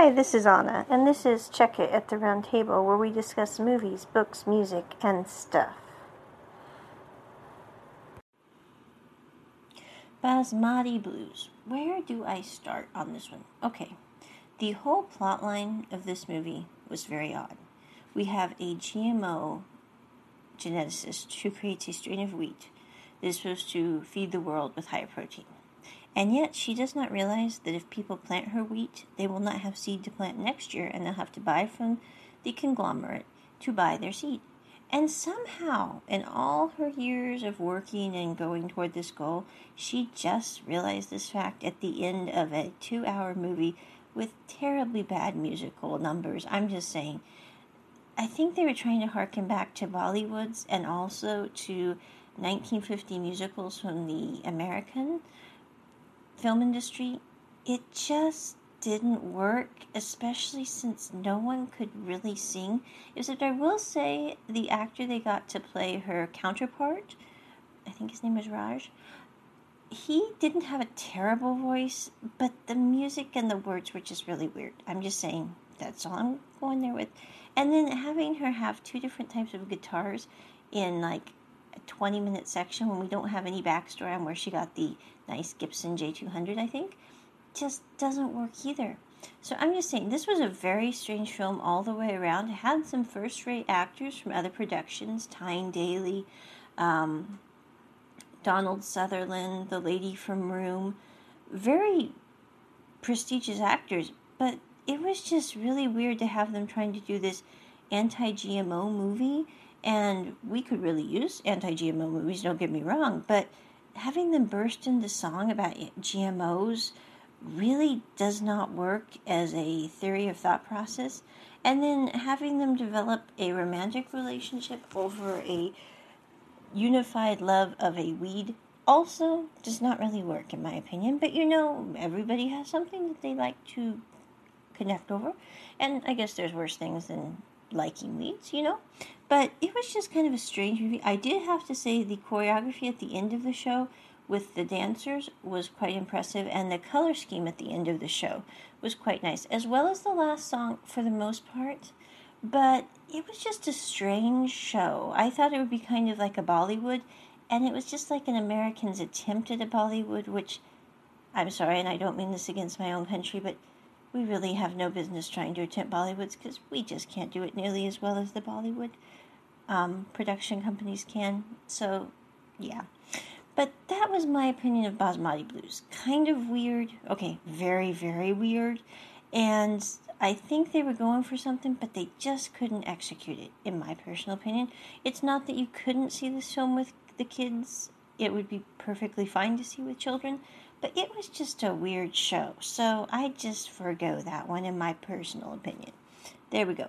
Hi, this is Anna, and this is Check It at the Round Table, where we discuss movies, books, music, and stuff. Basmati Blues. Where do I start on this one? Okay, the whole plot line of this movie was very odd. We have a GMO geneticist who creates a strain of wheat that is supposed to feed the world with higher protein. And yet, she does not realize that if people plant her wheat, they will not have seed to plant next year, and they'll have to buy from the conglomerate to buy their seed. And somehow, in all her years of working and going toward this goal, she just realized this fact at the end of a two hour movie with terribly bad musical numbers. I'm just saying. I think they were trying to harken back to Bollywoods and also to 1950 musicals from the American film industry, it just didn't work, especially since no one could really sing. Except I will say the actor they got to play her counterpart, I think his name was Raj, he didn't have a terrible voice, but the music and the words were just really weird. I'm just saying, that's all I'm going there with. And then having her have two different types of guitars in like a 20 minute section when we don't have any backstory on where she got the nice Gibson J200, I think, just doesn't work either. So I'm just saying, this was a very strange film all the way around. It had some first rate actors from other productions Tyne Daly, um, Donald Sutherland, the lady from Room. Very prestigious actors, but it was just really weird to have them trying to do this anti GMO movie. And we could really use anti GMO movies, don't get me wrong, but having them burst into song about GMOs really does not work as a theory of thought process. And then having them develop a romantic relationship over a unified love of a weed also does not really work, in my opinion. But you know, everybody has something that they like to connect over. And I guess there's worse things than liking weeds, you know? But it was just kind of a strange movie. I did have to say the choreography at the end of the show with the dancers was quite impressive, and the color scheme at the end of the show was quite nice, as well as the last song for the most part. But it was just a strange show. I thought it would be kind of like a Bollywood, and it was just like an American's attempt at a Bollywood, which I'm sorry, and I don't mean this against my own country, but we really have no business trying to attempt Bollywoods because we just can't do it nearly as well as the Bollywood um, production companies can. So, yeah. But that was my opinion of Basmati Blues. Kind of weird. Okay, very, very weird. And I think they were going for something, but they just couldn't execute it, in my personal opinion. It's not that you couldn't see this film with the kids, it would be perfectly fine to see with children, but it was just a weird show. So I just forego that one, in my personal opinion. There we go.